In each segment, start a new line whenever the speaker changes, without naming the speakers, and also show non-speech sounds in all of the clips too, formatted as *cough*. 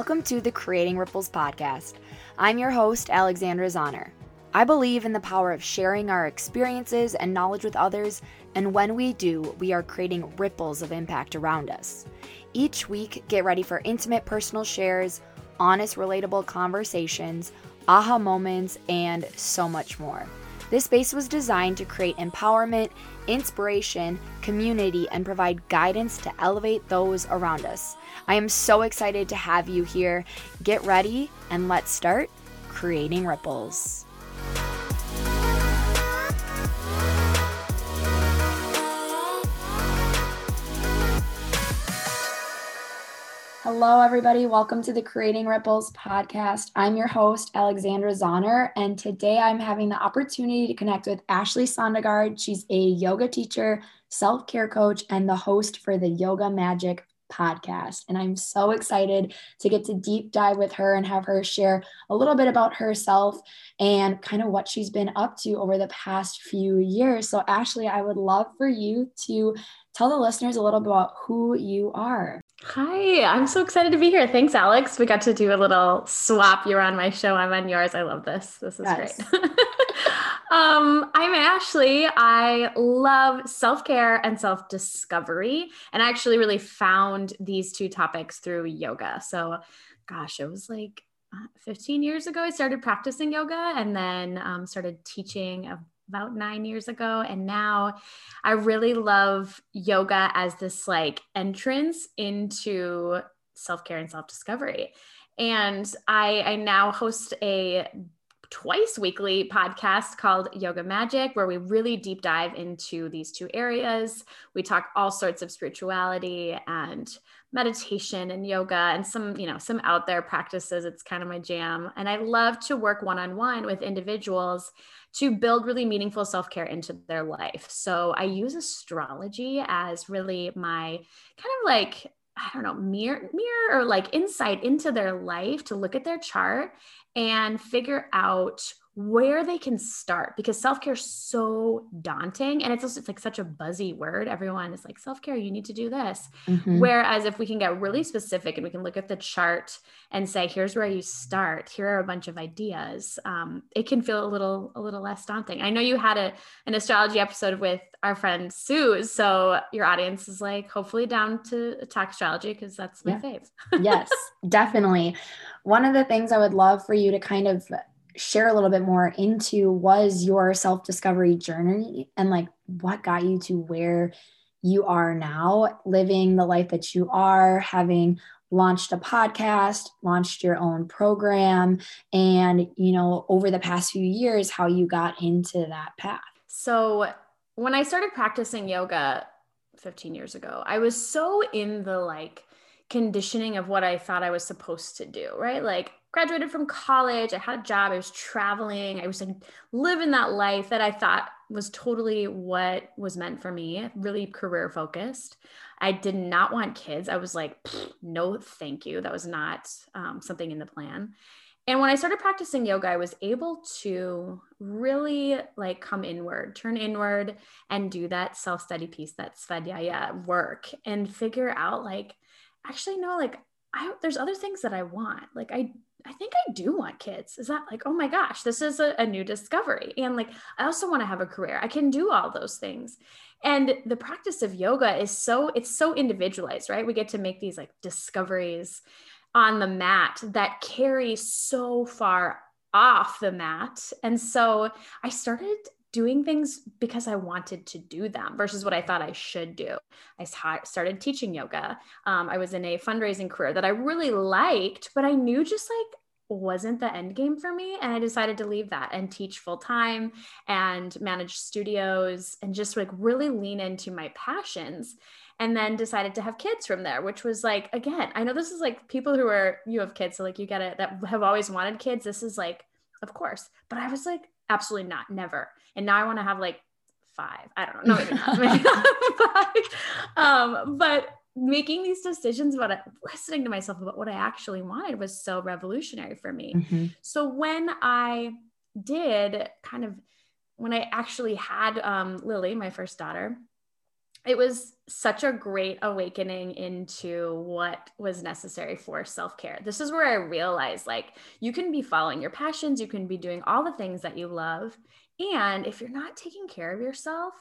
welcome to the Creating Ripples podcast. I'm your host, Alexandra Zahner. I believe in the power of sharing our experiences and knowledge with others, and when we do, we are creating ripples of impact around us. Each week, get ready for intimate personal shares, honest, relatable conversations, aha moments, and so much more. This space was designed to create empowerment, inspiration, community, and provide guidance to elevate those around us. I am so excited to have you here. Get ready and let's start creating ripples. Hello, everybody. Welcome to the Creating Ripples podcast. I'm your host, Alexandra Zahner, and today I'm having the opportunity to connect with Ashley Sondegard. She's a yoga teacher, self care coach, and the host for the Yoga Magic podcast. And I'm so excited to get to deep dive with her and have her share a little bit about herself and kind of what she's been up to over the past few years. So, Ashley, I would love for you to tell the listeners a little bit about who you are.
Hi, I'm so excited to be here. Thanks, Alex. We got to do a little swap. You're on my show, I'm on yours. I love this. This is yes. great. *laughs* um, I'm Ashley. I love self care and self discovery. And I actually really found these two topics through yoga. So, gosh, it was like uh, 15 years ago, I started practicing yoga and then um, started teaching about nine years ago. And now I really love yoga as this like entrance into self care and self discovery. And I, I now host a twice weekly podcast called Yoga Magic, where we really deep dive into these two areas. We talk all sorts of spirituality and meditation and yoga and some, you know, some out there practices. It's kind of my jam. And I love to work one on one with individuals to build really meaningful self care into their life. So I use astrology as really my kind of like I don't know, mirror, mirror or like insight into their life to look at their chart and figure out where they can start because self-care is so daunting and it's also it's like such a buzzy word. Everyone is like self-care you need to do this. Mm-hmm. whereas if we can get really specific and we can look at the chart and say here's where you start. Here are a bunch of ideas um, it can feel a little a little less daunting. I know you had a an astrology episode with our friend sue so your audience is like hopefully down to talk astrology because that's my yeah. fave. *laughs*
Yes definitely. One of the things i would love for you to kind of share a little bit more into was your self discovery journey and like what got you to where you are now, living the life that you are, having launched a podcast, launched your own program, and, you know, over the past few years, how you got into that path.
So, when I started practicing yoga 15 years ago, I was so in the like conditioning of what I thought I was supposed to do, right? Like, graduated from college. I had a job. I was traveling. I was like living that life that I thought was totally what was meant for me, really career focused. I did not want kids. I was like, no, thank you. That was not um, something in the plan. And when I started practicing yoga, I was able to really like come inward, turn inward, and do that self study piece, that svadhyaya work, and figure out like, actually, no, like I, there's other things that I want. Like I I think I do want kids. Is that like, oh my gosh, this is a, a new discovery. And like, I also want to have a career. I can do all those things. And the practice of yoga is so, it's so individualized, right? We get to make these like discoveries on the mat that carry so far off the mat. And so I started doing things because I wanted to do them versus what I thought I should do. I started teaching yoga. Um, I was in a fundraising career that I really liked, but I knew just like wasn't the end game for me. And I decided to leave that and teach full time and manage studios and just like really lean into my passions. And then decided to have kids from there, which was like, again, I know this is like people who are, you have kids, so like you get it, that have always wanted kids. This is like, of course. But I was like, absolutely not, never. And now I want to have like five. I don't know, not, *laughs* maybe not five. Um, but making these decisions about it, listening to myself about what I actually wanted was so revolutionary for me. Mm-hmm. So when I did kind of, when I actually had um, Lily, my first daughter, it was such a great awakening into what was necessary for self care. This is where I realized like you can be following your passions, you can be doing all the things that you love. And if you're not taking care of yourself,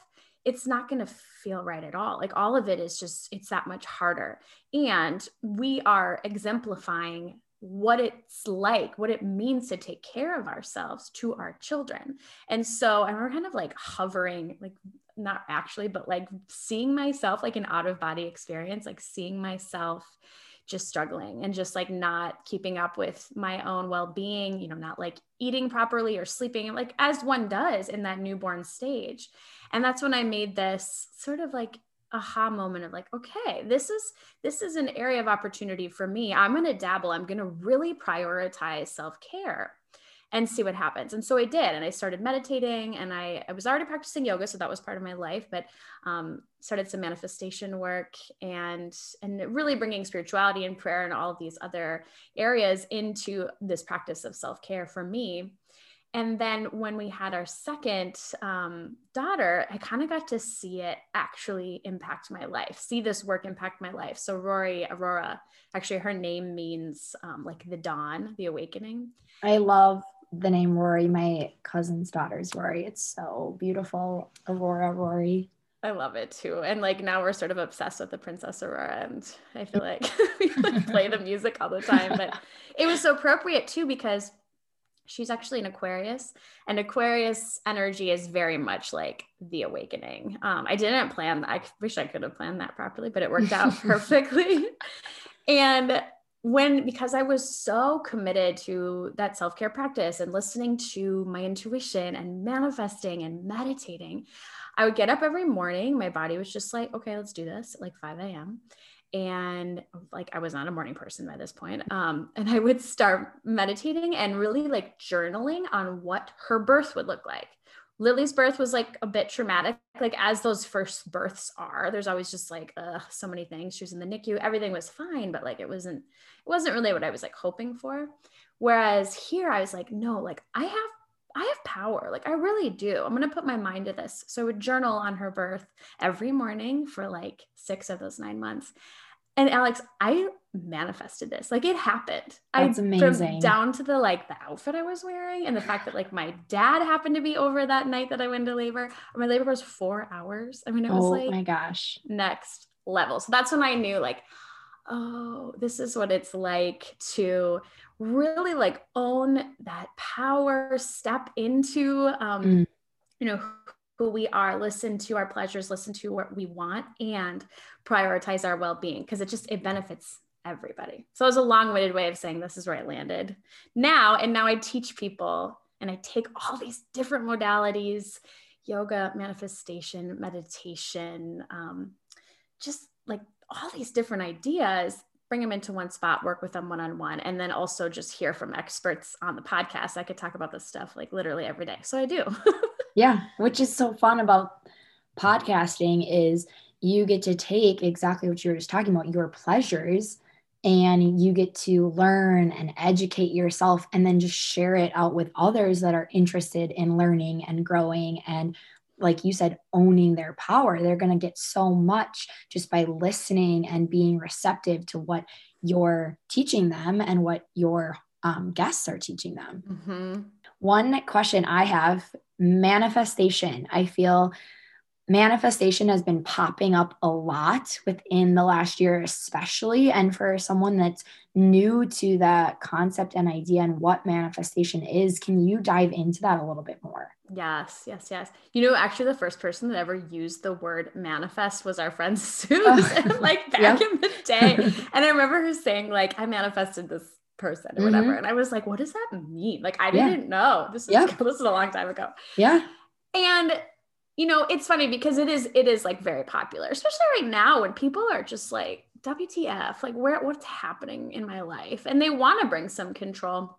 it's not going to feel right at all. Like all of it is just, it's that much harder. And we are exemplifying what it's like, what it means to take care of ourselves to our children. And so I remember kind of like hovering, like not actually, but like seeing myself like an out of body experience, like seeing myself just struggling and just like not keeping up with my own well-being, you know, not like eating properly or sleeping like as one does in that newborn stage. And that's when I made this sort of like aha moment of like okay this is this is an area of opportunity for me. I'm going to dabble. I'm going to really prioritize self-care and see what happens. And so I did. And I started meditating and I, I was already practicing yoga. So that was part of my life, but um, started some manifestation work and, and really bringing spirituality and prayer and all of these other areas into this practice of self care for me. And then when we had our second um, daughter, I kind of got to see it actually impact my life, see this work impact my life. So Rory Aurora, actually, her name means um, like the dawn, the awakening.
I love the name Rory. My cousin's daughter's Rory. It's so beautiful. Aurora Rory.
I love it too. And like now we're sort of obsessed with the Princess Aurora and I feel *laughs* like *laughs* we like play the music all the time. But it was so appropriate too because she's actually an Aquarius and Aquarius energy is very much like the awakening. Um, I didn't plan, I wish I could have planned that properly, but it worked out *laughs* perfectly. and when because I was so committed to that self care practice and listening to my intuition and manifesting and meditating, I would get up every morning. My body was just like, okay, let's do this at like 5 a.m. And like I was not a morning person by this point. Um, and I would start meditating and really like journaling on what her birth would look like. Lily's birth was like a bit traumatic, like as those first births are. There's always just like uh, so many things. She was in the NICU, everything was fine, but like it wasn't, it wasn't really what I was like hoping for. Whereas here, I was like, no, like I have, I have power. Like I really do. I'm gonna put my mind to this. So I would journal on her birth every morning for like six of those nine months. And Alex, I manifested this. Like it happened.
That's I, amazing.
down to the like the outfit I was wearing and the fact that like my dad happened to be over that night that I went to labor. My labor was four hours. I mean, it was oh, like
my gosh,
next level. So that's when I knew like, oh, this is what it's like to really like own that power, step into um, mm. you know, who we are, listen to our pleasures, listen to what we want, and prioritize our well-being because it just it benefits everybody. So it was a long-winded way of saying this is where I landed now. And now I teach people and I take all these different modalities, yoga, manifestation, meditation, um, just like all these different ideas bring them into one spot, work with them one on one, and then also just hear from experts on the podcast. I could talk about this stuff like literally every day. So I do. *laughs*
yeah, which is so fun about podcasting is you get to take exactly what you were just talking about, your pleasures, and you get to learn and educate yourself and then just share it out with others that are interested in learning and growing and like you said, owning their power. They're going to get so much just by listening and being receptive to what you're teaching them and what your um, guests are teaching them. Mm-hmm. One question I have manifestation. I feel manifestation has been popping up a lot within the last year, especially. And for someone that's new to the concept and idea and what manifestation is, can you dive into that a little bit more?
Yes, yes, yes. You know, actually, the first person that ever used the word manifest was our friend *laughs* Susan, *laughs* like back in the day. *laughs* and I remember her saying, like, I manifested this person or whatever. Mm-hmm. And I was like, what does that mean? Like, I didn't know. This is yeah. this is a long time ago.
Yeah.
And you know, it's funny because it is it is like very popular, especially right now when people are just like, WTF, like where what's happening in my life? And they want to bring some control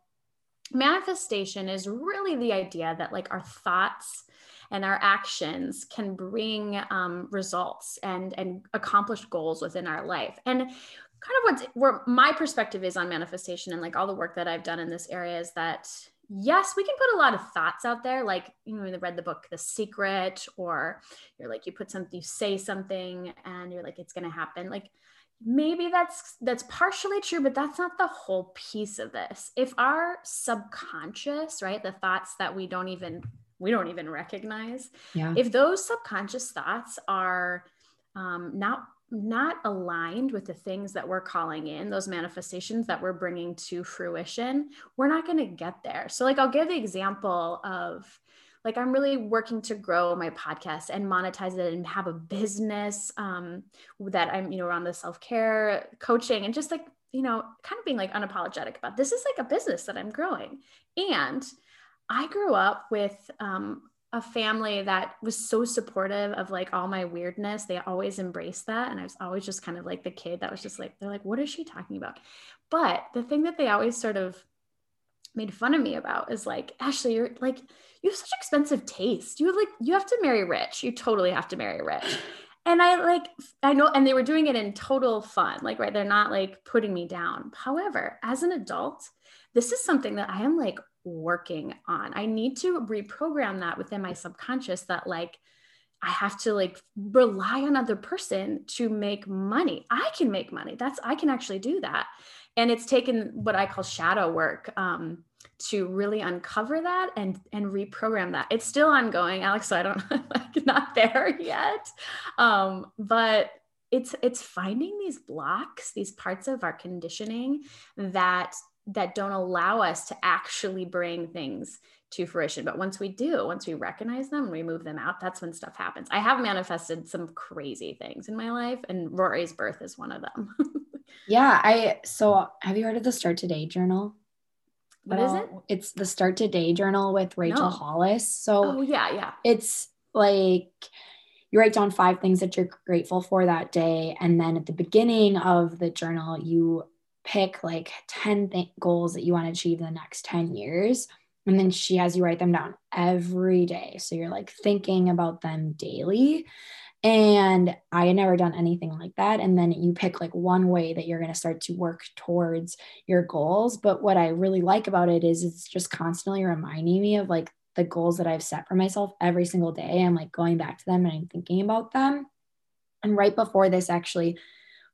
manifestation is really the idea that like our thoughts and our actions can bring um, results and and accomplish goals within our life and kind of what's where my perspective is on manifestation and like all the work that i've done in this area is that yes, we can put a lot of thoughts out there. Like, you know, when read the book The Secret, or you're like, you put something, you say something, and you're like, it's gonna happen. Like, maybe that's that's partially true, but that's not the whole piece of this. If our subconscious, right, the thoughts that we don't even we don't even recognize, yeah. if those subconscious thoughts are um, not not aligned with the things that we're calling in, those manifestations that we're bringing to fruition, we're not going to get there. So, like, I'll give the example of like, I'm really working to grow my podcast and monetize it and have a business um, that I'm, you know, around the self care coaching and just like, you know, kind of being like unapologetic about this is like a business that I'm growing. And I grew up with um, a family that was so supportive of like all my weirdness. They always embraced that. And I was always just kind of like the kid that was just like, they're like, what is she talking about? But the thing that they always sort of made fun of me about is like, Ashley, you're like, you have such expensive taste. You have like, you have to marry rich. You totally have to marry rich. And I like, I know, and they were doing it in total fun, like, right. They're not like putting me down. However, as an adult, this is something that I am like working on. I need to reprogram that within my subconscious that like I have to like rely on other person to make money. I can make money. That's I can actually do that. And it's taken what I call shadow work um, to really uncover that and and reprogram that. It's still ongoing, Alex. So I don't *laughs* like not there yet, um, but it's it's finding these blocks, these parts of our conditioning that that don't allow us to actually bring things to fruition. But once we do, once we recognize them and we move them out, that's when stuff happens. I have manifested some crazy things in my life, and Rory's birth is one of them. *laughs*
yeah. I, so have you heard of the Start Today journal?
What well, is it?
It's the Start Today journal with Rachel no. Hollis. So,
oh, yeah, yeah.
It's like, you write down five things that you're grateful for that day. And then at the beginning of the journal, you pick like 10 th- goals that you want to achieve in the next 10 years. And then she has you write them down every day. So you're like thinking about them daily. And I had never done anything like that. And then you pick like one way that you're going to start to work towards your goals. But what I really like about it is it's just constantly reminding me of like the goals that I've set for myself every single day. I'm like going back to them and I'm thinking about them. And right before this, actually,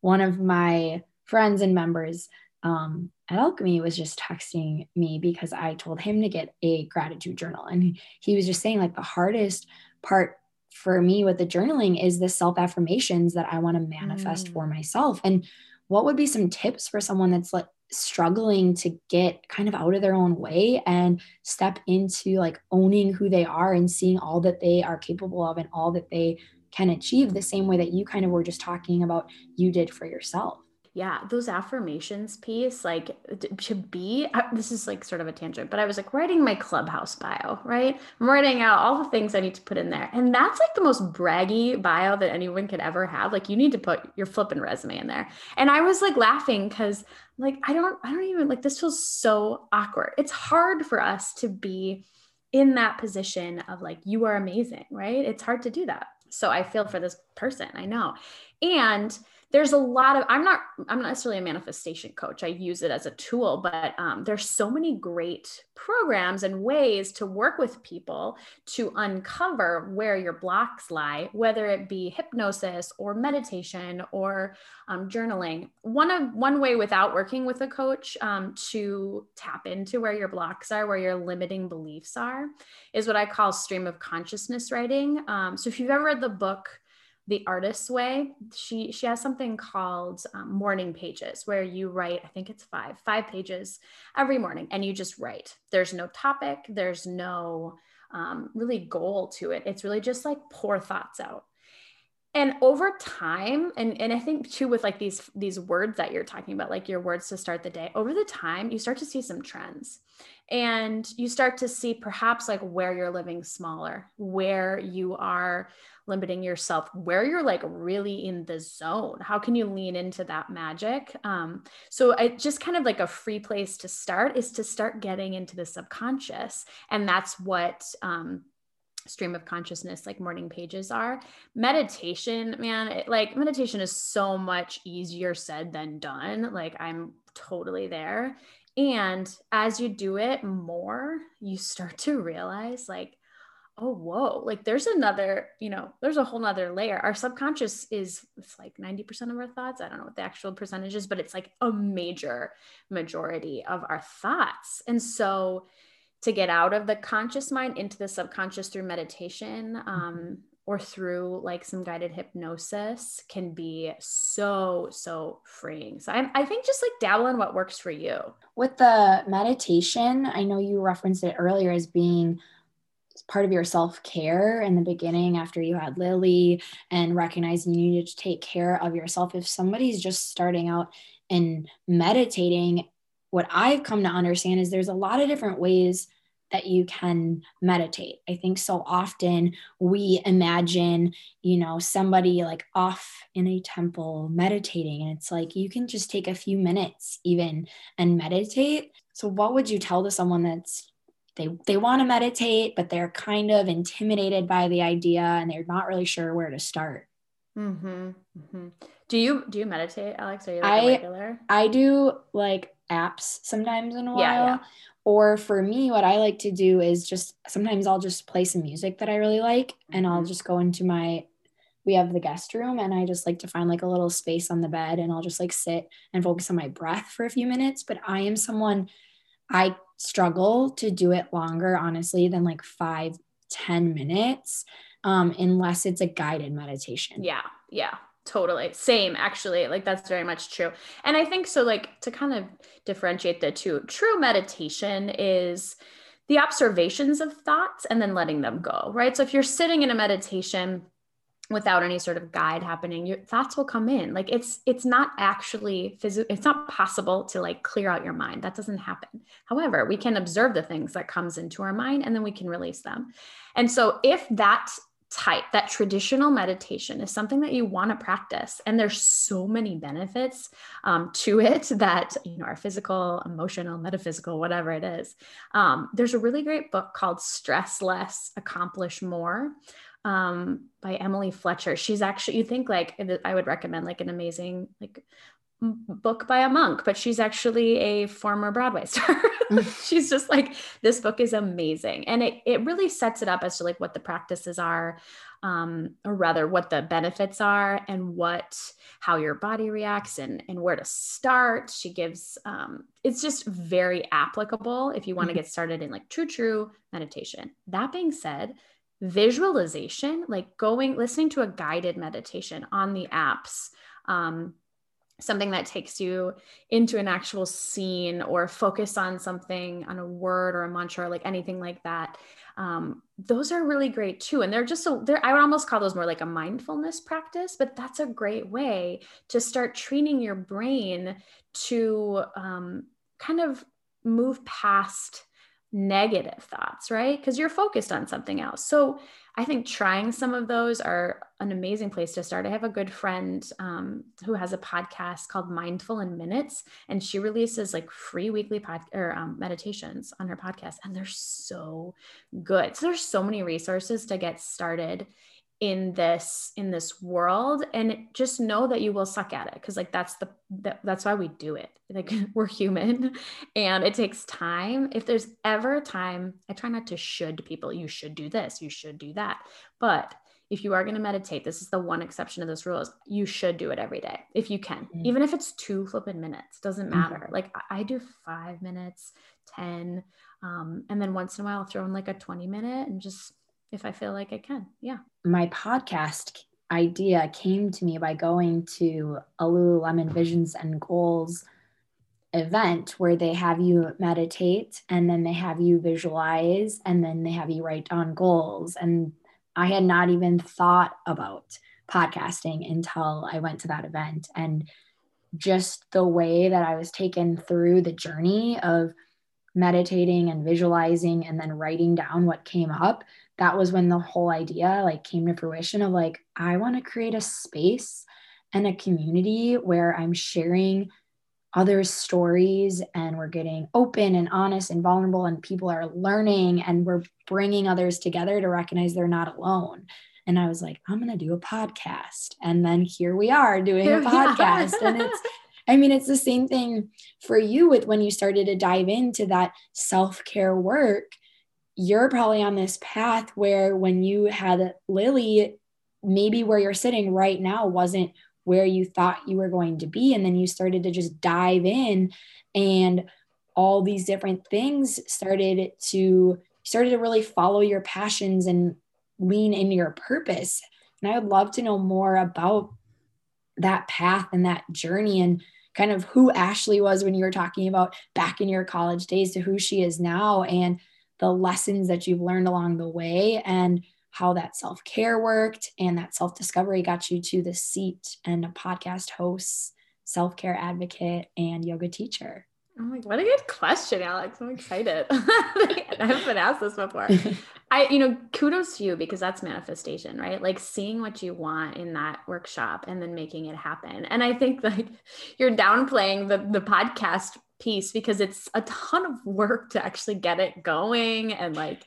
one of my friends and members um, at Alchemy was just texting me because I told him to get a gratitude journal. And he was just saying, like, the hardest part for me with the journaling is the self affirmations that I want to manifest mm. for myself. And what would be some tips for someone that's like struggling to get kind of out of their own way and step into like owning who they are and seeing all that they are capable of and all that they can achieve the same way that you kind of were just talking about you did for yourself?
Yeah those affirmations piece like to be this is like sort of a tangent but i was like writing my clubhouse bio right? I'm writing out all the things i need to put in there and that's like the most braggy bio that anyone could ever have like you need to put your flipping resume in there. And i was like laughing because like i don't i don't even like this feels so awkward. It's hard for us to be in that position of like you are amazing right? It's hard to do that. So i feel for this person i know. And there's a lot of i'm not i'm not necessarily a manifestation coach. I use it as a tool but um, there's so many great programs and ways to work with people to uncover where your blocks lie whether it be hypnosis or meditation or um, journaling. One of one way without working with a coach um, to tap into where your blocks are where your limiting beliefs are is what i call stream of consciousness writing. Um, so if you've ever read the book the artist's way. She she has something called um, morning pages where you write i think it's five five pages every morning and you just write. There's no topic there's no um, really goal to it. It's really just like pour thoughts out and over time and, and i think too with like these these words that you're talking about like your words to start the day over the time you start to see some trends. And you start to see perhaps like where you're living smaller where you are limiting yourself where you're like really in the zone. How can you lean into that magic? Um, so it just kind of like a free place to start is to start getting into the subconscious. And that's what um, stream of consciousness like morning pages are meditation man it, like meditation is so much easier said than done like i'm totally there And as you do it more, you start to realize like, oh, whoa, like there's another, you know, there's a whole nother layer. Our subconscious is it's like 90% of our thoughts. I don't know what the actual percentage is, but it's like a major majority of our thoughts. And so to get out of the conscious mind into the subconscious through meditation, um, or through like some guided hypnosis can be so so freeing. So I, I think just like dabble in what works for you.
With the meditation i know you referenced it earlier as being part of your self-care in the beginning after you had lily and recognizing you needed to take care of yourself. If somebody's just starting out and meditating what i've come to understand is there's a lot of different ways that you can meditate. I think so often we imagine, you know, somebody like off in a temple meditating, and it's like you can just take a few minutes even and meditate. So, what would you tell to someone that's they, they want to meditate, but they're kind of intimidated by the idea and they're not really sure where to start.
Mm-hmm. Mm-hmm. Do you do you meditate, Alex? Are you like I, regular?
I do like apps sometimes in a while. Yeah, yeah. Or for me, what I like to do is just sometimes I'll just play some music that I really like and I'll mm-hmm. just go into my we have the guest room and I just like to find like a little space on the bed and I'll just like sit and focus on my breath for a few minutes. But I am someone I struggle to do it longer, honestly, than like five, ten minutes, um, unless it's a guided meditation.
Yeah. Yeah. Totally. Same, actually. Like that's very much true. And I think so, like to kind of differentiate the two, true meditation is the observations of thoughts and then letting them go, right? So if you're sitting in a meditation, without any sort of guide happening your thoughts will come in like it's it's not actually physical it's not possible to like clear out your mind that doesn't happen however we can observe the things that comes into our mind and then we can release them and so if that type, that traditional meditation is something that you want to practice. And there's so many benefits um, to it *laughs* that, you know, are physical, emotional, metaphysical, whatever it is. Um, there's a really great book called Stress Less, Accomplish More. Um, by Emily Fletcher. She's actually, you think like I would recommend like an amazing like book by a monk, but she's actually a former Broadway star. *laughs* *laughs* she's just like, this book is amazing. And it, it really sets it up as to like what the practices are, um, or rather what the benefits are and what, how your body reacts and, and where to start. She gives, um, it's just very applicable if you want to mm-hmm. get started in like true, true meditation. That being said, visualization, like going, listening to a guided meditation on the apps, um, something that takes you into an actual scene or focus on something on a word or a mantra or like anything like that um, those are really great too. And they're just so they're i would almost call those more like a mindfulness practice but that's a great way to start training your brain to um, kind of move past negative thoughts right? Because you're focused on something else. So I think trying some of those are an amazing place to start. I have a good friend um, who has a podcast called Mindful in Minutes, and she releases like free weekly pod or um, meditations on her podcast, and they're so good. So there's so many resources to get started in this in this world and just know that you will suck at it because like that's the that, that's why we do it like *laughs* we're human and it takes time if there's ever a time i try not to should people you should do this you should do that but if you are going to meditate this is the one exception to this rule is you should do it every day if you can mm-hmm. even if it's two flipping minutes doesn't mm-hmm. matter mm-hmm. like I, I do five minutes 10 um, and then once in a while I'll throw in like a 20 minute and just if I feel like I can. Yeah.
My podcast idea came to me by going to a Lululemon Visions and Goals event where they have you meditate and then they have you visualize and then they have you write down goals. And I had not even thought about podcasting until I went to that event. And just the way that I was taken through the journey of meditating and visualizing and then writing down what came up that was when the whole idea like came to fruition of like i want to create a space and a community where i'm sharing others stories and we're getting open and honest and vulnerable and people are learning and we're bringing others together to recognize they're not alone. And i was like i'm going to do a podcast. And then here we are doing a podcast. And it's I mean, it's the same thing for you with when you started to dive into that self care work. You're probably on this path where when you had Lily, maybe where you're sitting right now wasn't where you thought you were going to be. And then you started to just dive in and all these different things started to started to really follow your passions and lean into your purpose. And I would love to know more about that path and that journey and kind of who Ashley was when you were talking about back in your college days to who she is now and the lessons that you've learned along the way and how that self care worked and that self discovery got you to the seat and a podcast host, self care advocate, and yoga teacher.
I'm like, what a good question, Alex. I'm excited. *laughs* I haven't been asked this before. *laughs* I, you know, kudos to you because that's manifestation, right? Like seeing what you want in that workshop and then making it happen. And I think like you're downplaying the the podcast piece because it's a ton of work to actually get it going and like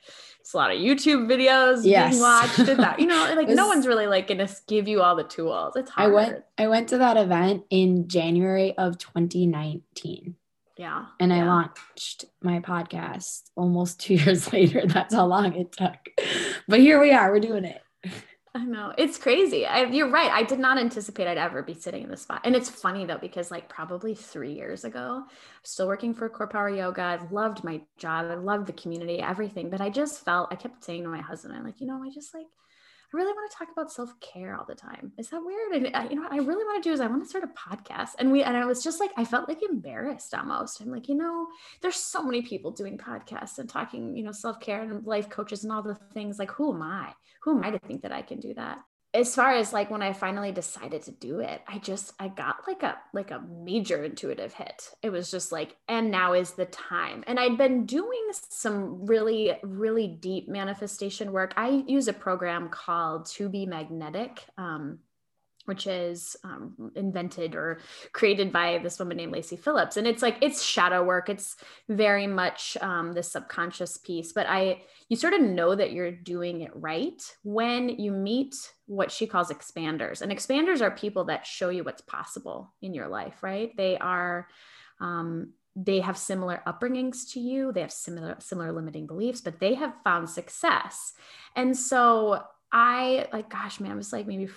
it's a lot of YouTube videos yes. being watched and that, you know, *laughs* like was, no one's really like gonna give you all the tools. It's hard.
I went I went to that event in January of 2019.
Yeah.
And
yeah.
I launched my podcast almost *laughs* two years later. That's how long it took. But here we are, we're doing it.
I know it's crazy. I, you're right. I did not anticipate I'd ever be sitting in this spot. And it's funny though, because like probably three years ago, still working for Core Power Yoga. I loved my job. I loved the community, everything. But I just felt, I kept saying to my husband, I'm like, you know, I just like, I really want to talk about self care all the time. Is that weird? And uh, you know, what I really want to do is I want to start a podcast. And we, and I was just like, I felt like embarrassed almost. I'm like, you know, there's so many people doing podcasts and talking, you know, self care and life coaches and all the things. Like, who am I? Who am I to think that I can do that? As far as like when I finally decided to do it, I just I got like a like a major intuitive hit. It was just like, and now is the time. And I'd been doing some really, really deep manifestation work. I use a program called To Be Magnetic. Um, which is um, invented or created by this woman named Lacy Phillips. And it's like, it's shadow work. It's very much um, this subconscious piece, but I, you sort of know that you're doing it right when you meet what she calls expanders. And expanders are people that show you what's possible in your life, right? They are, um, they have similar upbringings to you they have similar similar limiting beliefs but they have found success and so i like gosh man it was like maybe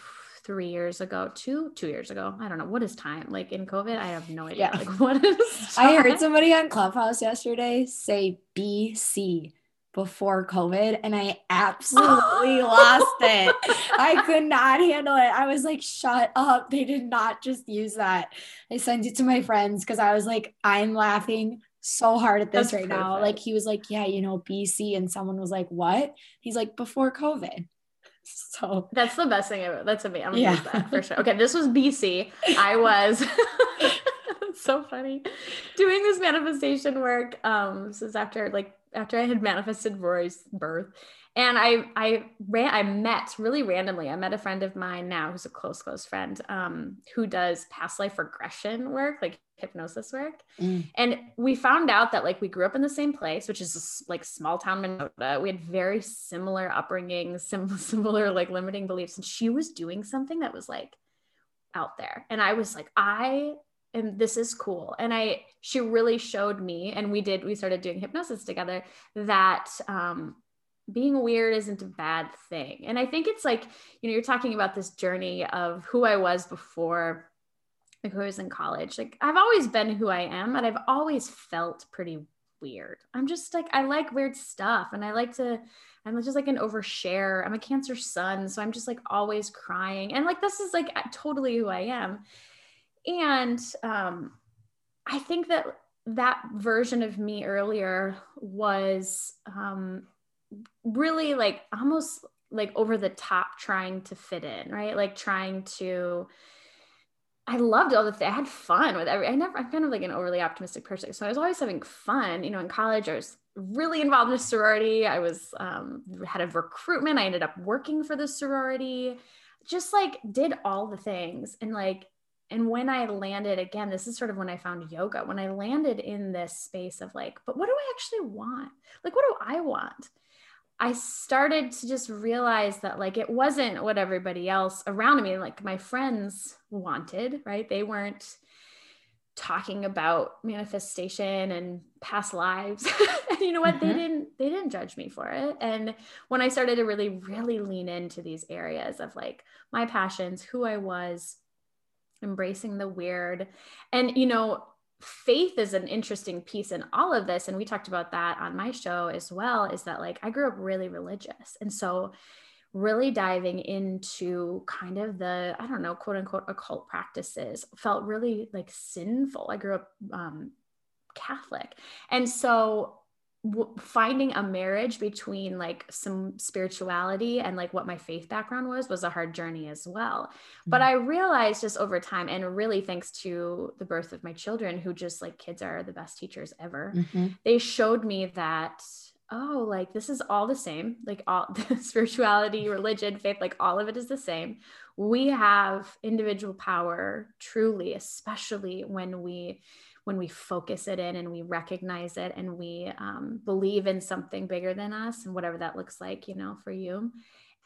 three years ago, two, two years ago. I don't know. What is time? Like in COVID, I have no idea. Yeah. Like *laughs* what is
time? I heard somebody on Clubhouse yesterday say BC before COVID and I absolutely *laughs* lost it. I could not handle it. I was like, shut up. They did not just use that. I sent it to my friends because I was like, I'm laughing so hard at this That's right perfect. now. Like he was like, yeah, you know, BC. And someone was like, what? He's like, before COVID. *laughs* So
that's the best thing ever. That's amazing. I'm gonna yeah. use that for sure. Okay, this was BC. I was *laughs* so funny doing this manifestation work. Um, this is after like after I had manifested Rory's birth. And I I ran I met really randomly. I met a friend of mine now who's a close, close friend, um, who does past life regression work, like hypnosis work. Mm. And we found out that like we grew up in the same place, which is like small town Minnesota. We had very similar upbringing, *laughs* sim- similar like limiting beliefs. And she was doing something that was like out there. And I was like, I and this is cool and i she really showed me and we did we started doing hypnosis together that um being weird isn't a bad thing. And i think it's like you know you're talking about this journey of who i was before like who I was in college. Like i've always been who i am but i've always felt pretty weird. I'm just like i like weird stuff and i like to i'm just like an overshare. I'm a cancer sun so i'm just like always crying. And like this is like totally who i am. And um, I think that that version of me earlier was um, really like almost like over the top trying to fit in, right? Like trying to. I loved all the things. I had fun with every. I never. I'm kind of like an overly optimistic person, so I was always having fun. You know, in college, I was really involved in a sorority. I was um, had a recruitment. I ended up working for the sorority. Just like did all the things, and like and when I landed again, this is sort of when I found yoga. When I landed in this space of like, but what do I actually want? Like, what do I want? I started to just realize that like it wasn't what everybody else around me, like my friends wanted, right? They weren't talking about manifestation and past lives *laughs* and you know what mm-hmm. they didn't they didn't judge me for it and when i started to really really lean into these areas of like my passions who i was embracing the weird. And you know faith is an interesting piece in all of this and we talked about that on my show as well is that like i grew up really religious. And so really diving into kind of the i don't know quote unquote occult practices felt really like sinful. I grew up um, catholic. And so w- finding a marriage between like some spirituality and like what my faith background was was a hard journey as well mm-hmm. but i realized just over time and really thanks to the birth of my children who just like kids are the best teachers ever mm-hmm. they showed me that oh, like this is all the same. Like all *laughs* spirituality, religion, faith, like all of it is the same. We have individual power truly, especially when we when we focus it in and we recognize it and we um, believe in something bigger than us and whatever that looks like you know for you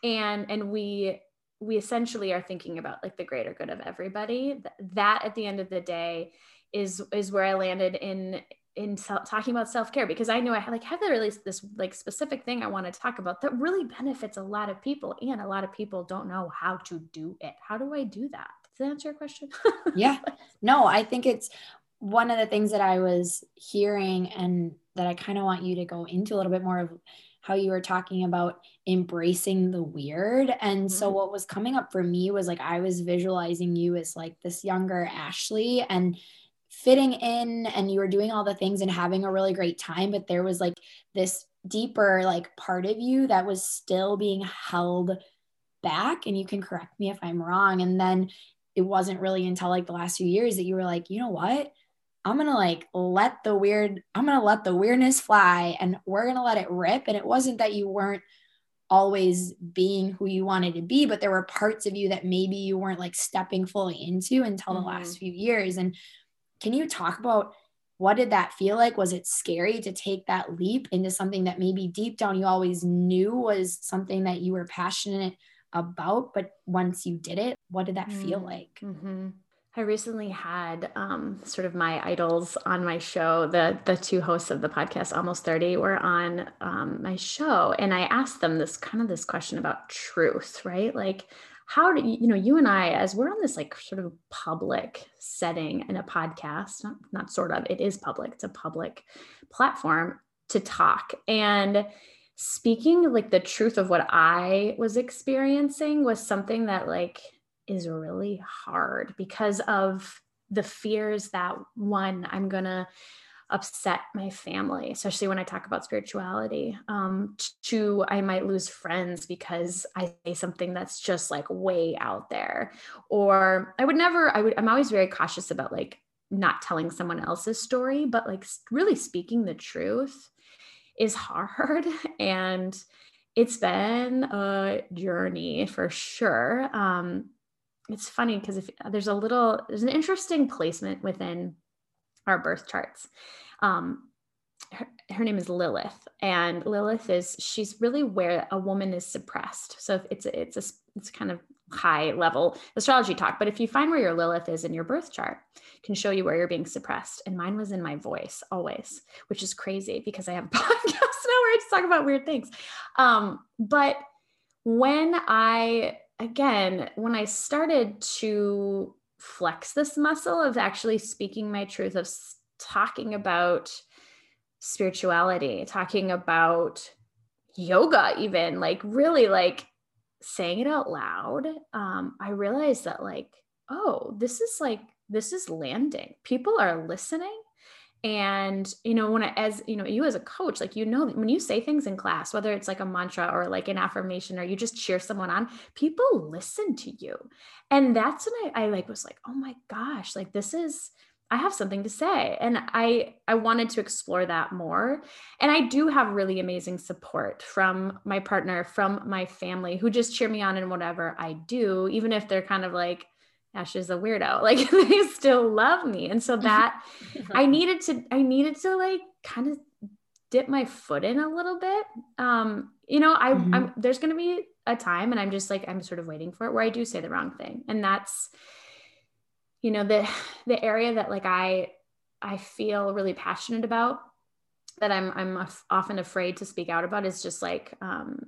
and and we we essentially are thinking about like the greater good of everybody that at the end of the day is is where i landed in in talking about self-care because I know I like have really this like specific thing I want to talk about that really benefits a lot of people and a lot of people don't know how to do it. How do I do that? Does that answer your question? *laughs*
yeah. No, I think it's one of the things that I was hearing and that I kind of want you to go into a little bit more of how you were talking about embracing the weird. And mm-hmm. so what was coming up for me was like I was visualizing you as like this younger Ashley and fitting in and you were doing all the things and having a really great time but there was like this deeper like part of you that was still being held back and you can correct me if i'm wrong and then it wasn't really until like the last few years that you were like you know what i'm gonna like let the weird i'm gonna let the weirdness fly and we're gonna let it rip and it wasn't that you weren't always being who you wanted to be but there were parts of you that maybe you weren't like stepping fully into until mm-hmm. the last mm-hmm. few years and can you talk about what did that feel like? Was it scary to take that leap into something that maybe deep down you always knew was something that you were passionate about, but once you did it, what did that mm-hmm. feel like?
Mm-hmm. I recently had um, sort of my idols on my show. The the two hosts of the podcast, almost thirty, were on um, my show, and I asked them this kind of this question about truth, right? Like, how do you, you know, you and I, as we're on this like sort of public setting in a podcast, not, not sort of, it is public, it's a public platform to talk. And speaking like the truth of what I was experiencing was something that like is really hard because of the fears that one, I'm gonna upset my family, especially when I talk about spirituality. Um, two, I might lose friends because I say something that's just like way out there. Or I would never, I would, I'm always very cautious about like not telling someone else's story, but like really speaking the truth is hard. *laughs* And it's been a journey for sure. Um, it's funny because if there's a little, there's an interesting placement within our birth charts. Um, her, her, name is Lilith, and Lilith is she's really where a woman is suppressed. So it's a, it's a it's kind of high level astrology talk. But if you find where your Lilith is in your birth chart, can show you where you're being suppressed. And mine was in my voice always, which is crazy because I have *laughs* a podcast now where I just talk about weird things. Um, but when I again when I started to flex this muscle of actually speaking my truth of talking about spirituality, talking about yoga, even like really like saying it out loud. Um, I realized that like, oh, this is like, this is landing. People are listening. And, you know, when I, as, you know, you as a coach, like, you know, when you say things in class, whether it's like a mantra or like an affirmation, or you just cheer someone on, people listen to you. And that's when I, I like was like, oh my gosh, like this is, I have something to say and I I wanted to explore that more and I do have really amazing support from my partner from my family who just cheer me on in whatever I do even if they're kind of like Ash is a weirdo. *laughs* Like they still love me. And so *laughs* that I needed to I needed to like kind of dip my foot in a little bit. Um you know I mm-hmm. I'm there's going to be a time and I'm just like I'm sort of waiting for it where I do say the wrong thing. And that's you know the *sighs* the area that like i i feel really passionate about that i'm i'm often afraid to speak out about is just like um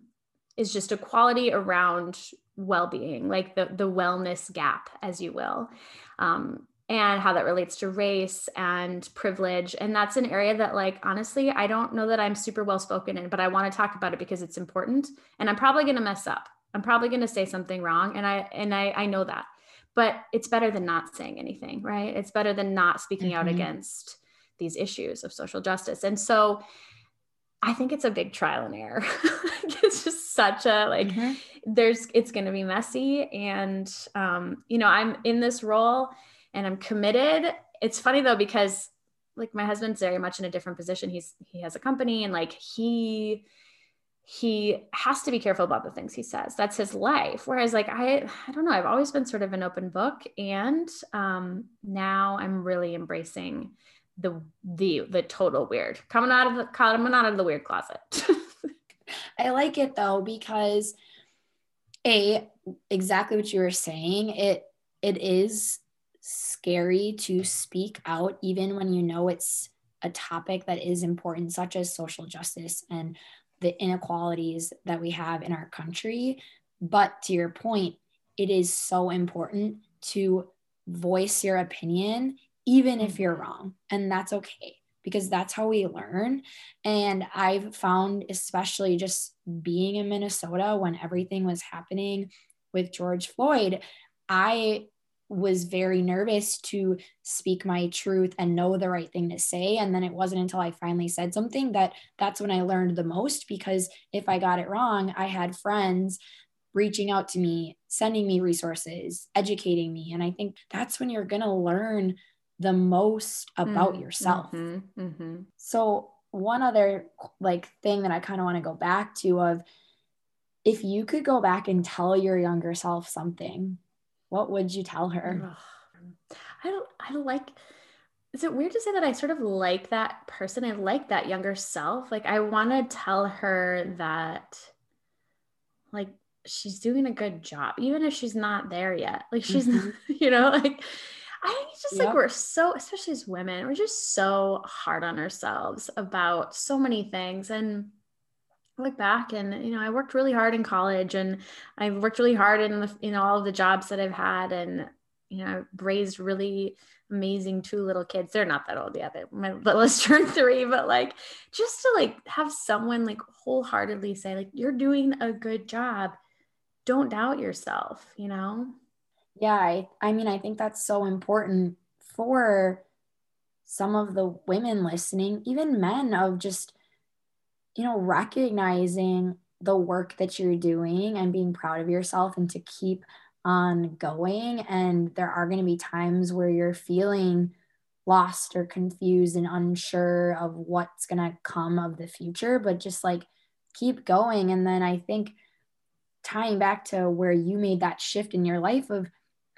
is just equality around well-being like the the wellness gap as you will um and how that relates to race and privilege. And that's an area that like honestly i don't know that i'm super well spoken in but i want to talk about it because it's important and i'm probably going to mess up. I'm probably going to say something wrong and i and i i know that. But it's better than not saying anything right? It's better than not speaking mm-hmm. out against these issues of social justice. And so i think it's a big trial and error. *laughs* It's just such a like mm-hmm. there's it's going to be messy and um you know i'm in this role and I'm committed. It's funny though because like my husband's very much in a different position. He's he has a company and like he he has to be careful about the things he says. That's his life. Whereas like I I don't know, I've always been sort of an open book and um now I'm really embracing the the the total weird. Coming out of the coming out of the weird closet. *laughs*
I like it though because a exactly what you were saying, it it is scary to speak out, even when you know it's a topic that is important, such as social justice and the inequalities that we have in our country. But to your point, it is so important to voice your opinion, even if you're wrong. And that's okay because that's how we learn. And I've found, especially just being in Minnesota when everything was happening with George Floyd, I was very nervous to speak my truth and know the right thing to say and then it wasn't until i finally said something that that's when i learned the most because if i got it wrong i had friends reaching out to me sending me resources educating me and i think that's when you're going to learn the most about mm-hmm. yourself mm-hmm. Mm-hmm. so one other like thing that i kind of want to go back to of if you could go back and tell your younger self something what would you tell her?
I don't, I don't like, is it weird to say that I sort of like that person? I like that younger self. Like, I want to tell her that, like, she's doing a good job, even if she's not there yet. Like, she's, mm-hmm. *laughs* you know, like, I think it's just yep. like we're so, especially as women, we're just so hard on ourselves about so many things. And I look back and you know i worked really hard in college and i worked really hard in the in all of the jobs that i've had and you know raised really amazing two little kids they're not that old yet but my *laughs* littlest turned three but like just to like have someone like wholeheartedly say like you're doing a good job don't doubt yourself you know
yeah i i mean i think that's so important for some of the women listening even men of just you know, recognizing the work that you're doing and being proud of yourself and to keep on going. And there are going to be times where you're feeling lost or confused and unsure of what's going to come of the future, but just like keep going. And then I think tying back to where you made that shift in your life of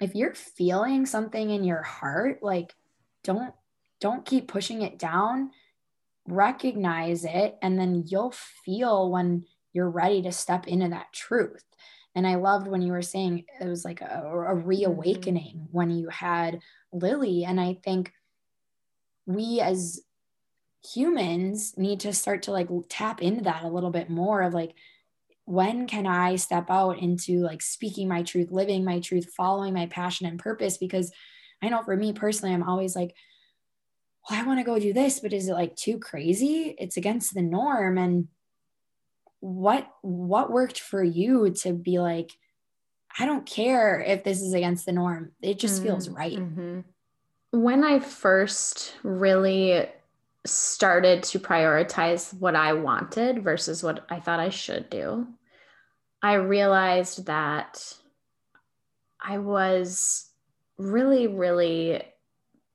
if you're feeling something in your heart, like don't don't keep pushing it down recognize it and then you'll feel when you're ready to step into that truth and i loved when you were saying it was like a, a mm-hmm. reawakening mm-hmm. when you had lily and i think we as humans need to start to like tap into that a little bit more of like when can i step out into like speaking my truth living my truth following my passion and purpose because i know for me personally i'm always like well, I want to go do this, but is it like too crazy? It's against the norm. And what what worked for you to be like, I don't care if this is against the norm. It just mm-hmm. feels right. Mm-hmm.
When I first really started to prioritize what I wanted versus what I thought I should do, I realized that I was really, really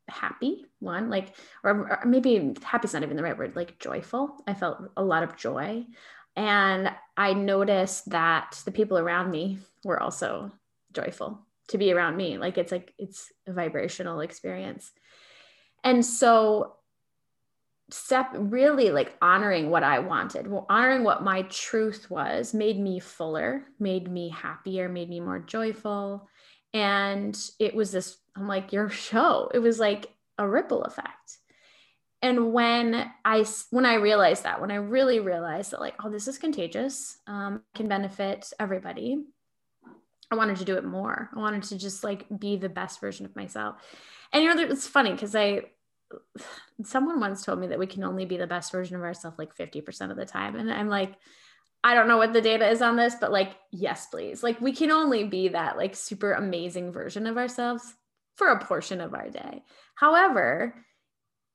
happy one like or, or maybe happy is not even the right word like joyful. I felt a lot of joy. And i noticed that the people around me were also joyful to be around me. Like it's like it's a vibrational experience. And so step really like honoring what i wanted well, honoring what my truth was made me fuller made me happier made me more joyful and it was this I'm like, your show. It was like a ripple effect. And when I when I realized that, when I really realized that, like, oh, this is contagious, um, can benefit everybody. I wanted to do it more. I wanted to just like be the best version of myself. And you know, it's funny because I someone once told me that we can only be the best version of ourselves like 50% of the time. And I'm like, I don't know what the data is on this, but like, yes, please. Like, we can only be that like super amazing version of ourselves for a portion of our day. However,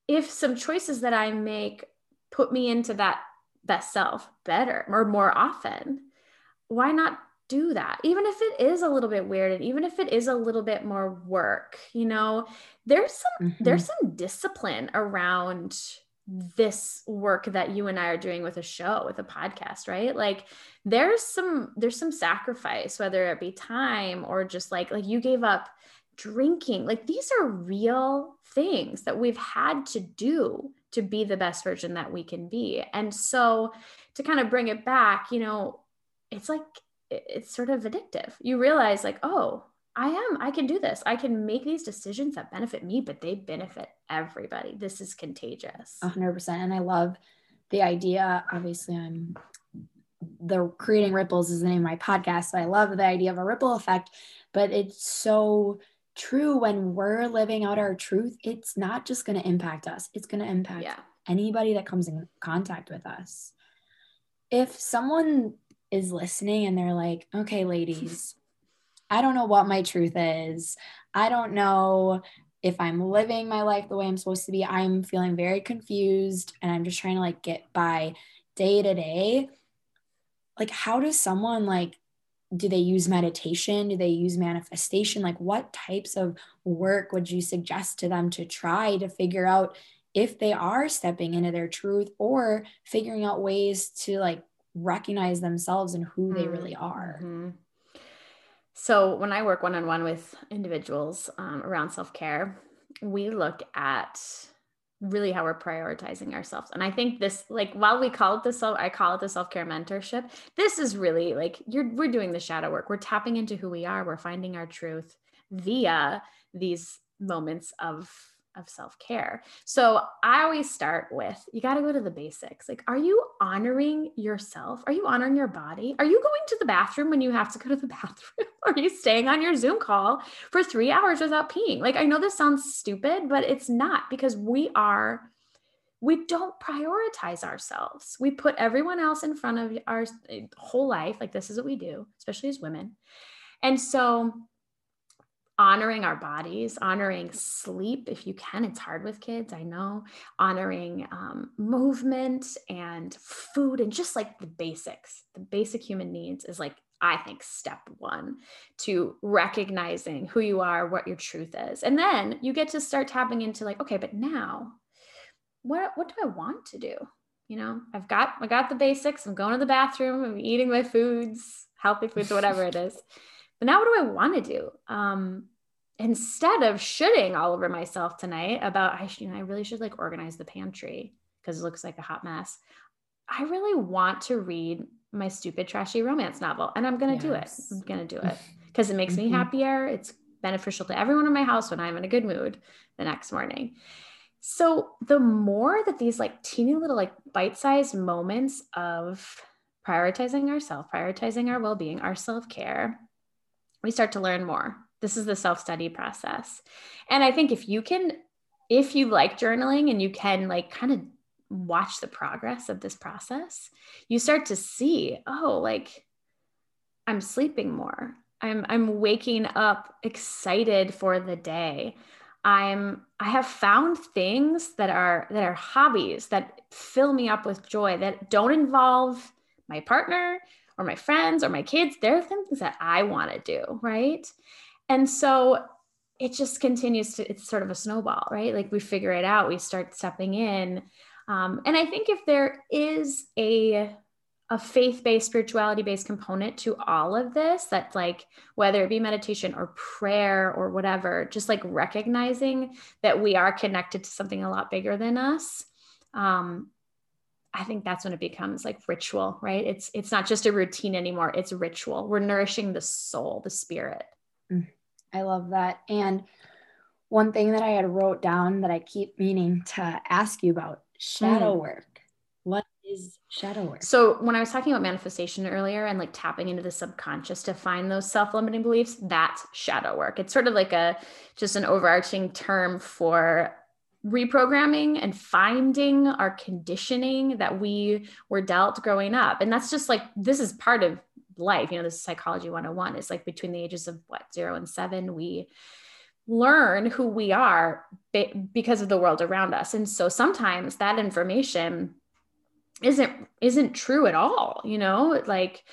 if some choices that I make put me into that best self better or more often, why not do that? Even if it is a little bit weird and even if it is a little bit more work, you know, there's some mm-hmm. there's some discipline around this work that you and I are doing with a show, with a podcast, right? Like there's some there's some sacrifice, whether it be time or just like like you gave up drinking. Like these are real things that we've had to do to be the best version that we can be. And so to kind of bring it back, you know, it's like it's sort of addictive. You realize like, oh, I am. I can do this. I can make these decisions that benefit me, but they benefit everybody. This is contagious.
100%. And I love the idea. Obviously, I'm the creating ripples is the name of my podcast. So I love the idea of a ripple effect, but it's so true when we're living out our truth. It's not just going to impact us, it's going to impact yeah. anybody that comes in contact with us. If someone is listening and they're like, okay, ladies, I don't know what my truth is. I don't know if I'm living my life the way I'm supposed to be. I'm feeling very confused and I'm just trying to like get by day to day. Like, how does someone like, do they use meditation? Do they use manifestation? Like, what types of work would you suggest to them to try to figure out if they are stepping into their truth or figuring out ways to like recognize themselves and who they really are?
Mm-hmm. So when I work one on one with individuals um, around self care, we look at really how we're prioritizing ourselves. And I think this, like, while we call it the self, I call it the self care mentorship. This is really like you're we're doing the shadow work. We're tapping into who we are. We're finding our truth via these moments of of self care. So I always start with you got to go to the basics. Like, are you honoring yourself? Are you honoring your body? Are you going to the bathroom when you have to go to the *laughs* bathroom? are you staying on your Zoom call for three hours without peeing? Like, I know this sounds stupid, but it's not because we are. We don't prioritize ourselves. We put everyone else in front of our eh, whole life. Like, this is what we do, especially as women. And so, honoring our bodies, honoring sleep if you can. It's hard with kids, I know. Honoring um, movement and food and just like the basics, the basic human needs is like, I think, step one to recognizing who you are, what your truth is. And then you get to start tapping into like, okay, but now what, what do I want to do? You know, I've got, I got the basics. I'm going to the bathroom. I'm eating my foods, healthy foods, whatever it is. But now what do I want to do? Um, instead of shooting all over myself tonight about I, you know, I really should like organize the pantry because it looks like a hot mess. I really want to read my stupid trashy romance novel and I'm going to yes. do it. I'm going to do it *laughs* because it makes mm-hmm. me happier. It's beneficial to everyone in my house when I'm in a good mood the next morning. So the more that these like teeny little like bite-sized moments of prioritizing ourselves, prioritizing our well-being, our self-care, we start to learn more. This is the self-study process. And I think if you can if you like journaling and you can like kind of watch the progress of this process, you start to see, oh, like I'm sleeping more. I'm I'm waking up excited for the day. I'm I have found things that are that are hobbies that fill me up with joy that don't involve my partner, or my friends or my kids. They're things that I want to do, right? And so it just continues to, it's sort of a snowball, right? Like we figure it out, we start stepping in. Um, and I think if there is a, a faith-based spirituality-based component to all of this that like whether it be meditation or prayer or whatever just like recognizing that we are connected to something a lot bigger than us um, I think that's when it becomes like ritual, right? It's it's not just a routine anymore. It's ritual. We're nourishing the soul, the spirit.
I love that. And one thing that I had wrote down that I keep meaning to ask you about shadow mm. work. What is shadow work?
So, when I was talking about manifestation earlier and like tapping into the subconscious to find those self-limiting beliefs, that's shadow work. It's sort of like a just an overarching term for reprogramming and finding our conditioning that we were dealt growing up. And that's just like this is part of life. You know, this is psychology 101. It's like between the ages of what, 0 and 7, we learn who we are because of the world around us. And so sometimes that information isn't isn't true at all, you know? Like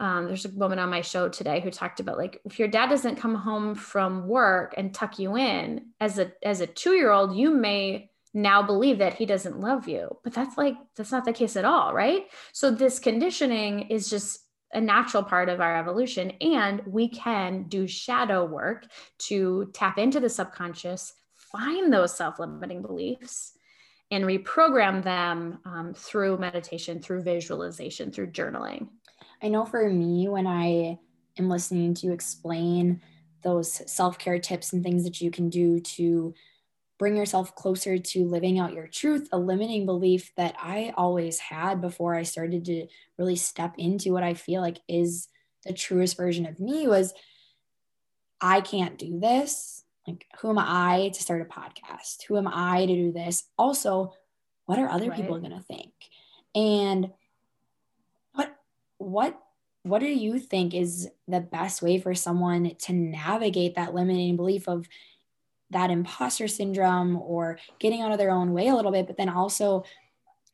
um, there's a woman on my show today who talked about like if your dad doesn't come home from work and tuck you in as a as a two year old you may now believe that he doesn't love you but that's like that's not the case at all right so this conditioning is just a natural part of our evolution and we can do shadow work to tap into the subconscious find those self-limiting beliefs and reprogram them um, through meditation through visualization through journaling.
I know for me, when I am listening to you explain those self care tips and things that you can do to bring yourself closer to living out your truth, a limiting belief that I always had before I started to really step into what I feel like is the truest version of me was I can't do this. Like, who am I to start a podcast? Who am I to do this? Also, what are other right. people going to think? And what what what do you think is the best way for someone to navigate that limiting belief of that imposter syndrome or getting out of their own way a little bit but then also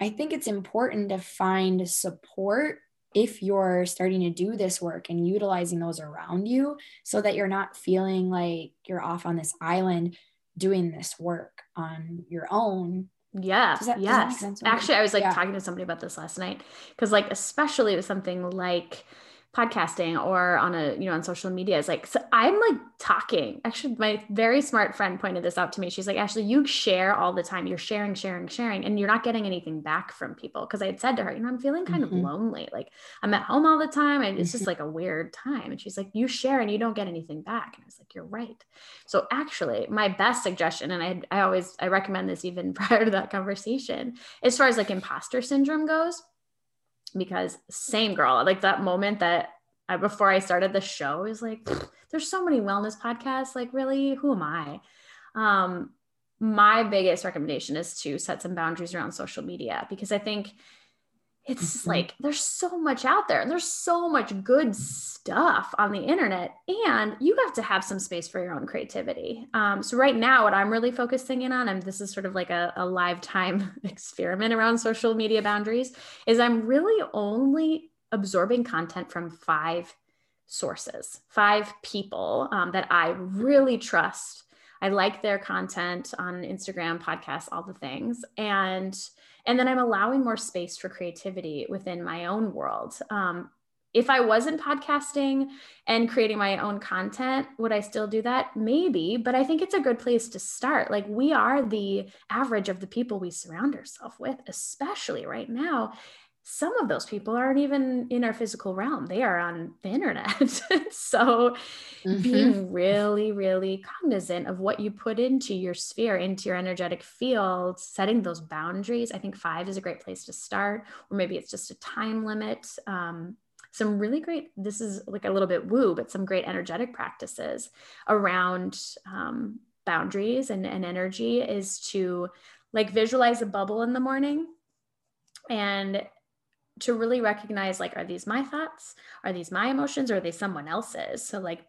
i think it's important to find support if you're starting to do this work and utilizing those around you so that you're not feeling like you're off on this island doing this work on your own
yeah. That, yes. Actually, I was like yeah. talking to somebody about this last night because, like, especially with something like podcasting or on a you know on social media is like so i'm like talking. Actually my very smart friend pointed this out to me. She's like actually you share all the time. You're sharing sharing sharing and you're not getting anything back from people. Because i had said to her you know i'm feeling kind mm-hmm. of lonely. Like i'm at home all the time and it's mm-hmm. just like a weird time. And she's like you share and you don't get anything back. And i was like you're right. So actually my best suggestion and i i always i recommend this even *laughs* prior to that conversation as far as like imposter syndrome goes because same girl like that moment that I, before I started the show is like *sighs* there's so many wellness podcasts like really who am I? Um my biggest recommendation is to set some boundaries around social media because I think it's mm-hmm. like there's so much out there and there's so much good stuff on the internet and you have to have some space for your own creativity um, so right now what i'm really focusing in on and this is sort of like a, a lifetime *laughs* experiment around social media boundaries is i'm really only absorbing content from five sources five people um, that i really trust i like their content on instagram podcasts all the things and and then i'm allowing more space for creativity within my own world. Um, if i wasn't podcasting and creating my own content would i still do that? Maybe but i think it's a good place to start. Like we are the average of the people we surround ourselves with especially right now some of those people aren't even in our physical realm they are on the internet *laughs* so mm-hmm. being really really cognizant of what you put into your sphere into your energetic field setting those boundaries i think five is a great place to start or maybe it's just a time limit um, some really great this is like a little bit woo but some great energetic practices around um, boundaries and, and energy is to like visualize a bubble in the morning and to really recognize like are these my thoughts? Are these my emotions or are they someone else's? So like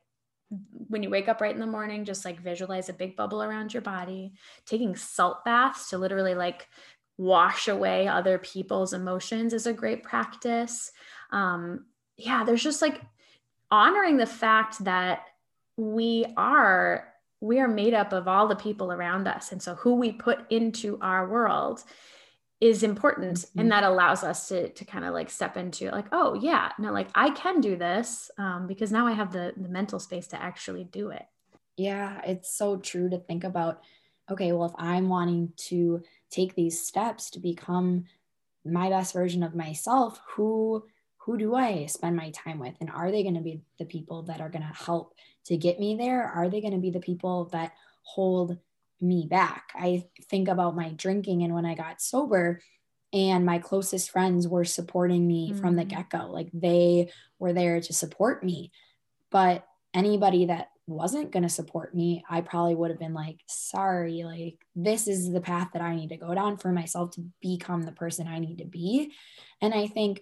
when you wake up right in the morning just like visualize a big bubble around your body taking salt baths to literally like wash away other people's emotions is a great practice. Um yeah there's just like honoring the fact that we are we are made up of all the people around us and so who we put into our world is important mm-hmm. and that allows us to to kind of like step into like oh yeah no like i can do this um, because now i have the the mental space to actually do it.
Yeah it's so true to think about okay well if i'm wanting to take these steps to become my best version of myself who who do i spend my time with? And are they going to be the people that are going to help to get me there? Are they going to be the people that hold me back. I think about my drinking and when I got sober, and my closest friends were supporting me mm-hmm. from the mm. get go. Like they were there to support me. But anybody that wasn't going to support me, I probably would have been like, sorry, like this is the path that I need to go down for myself to become the person I need to be. And I think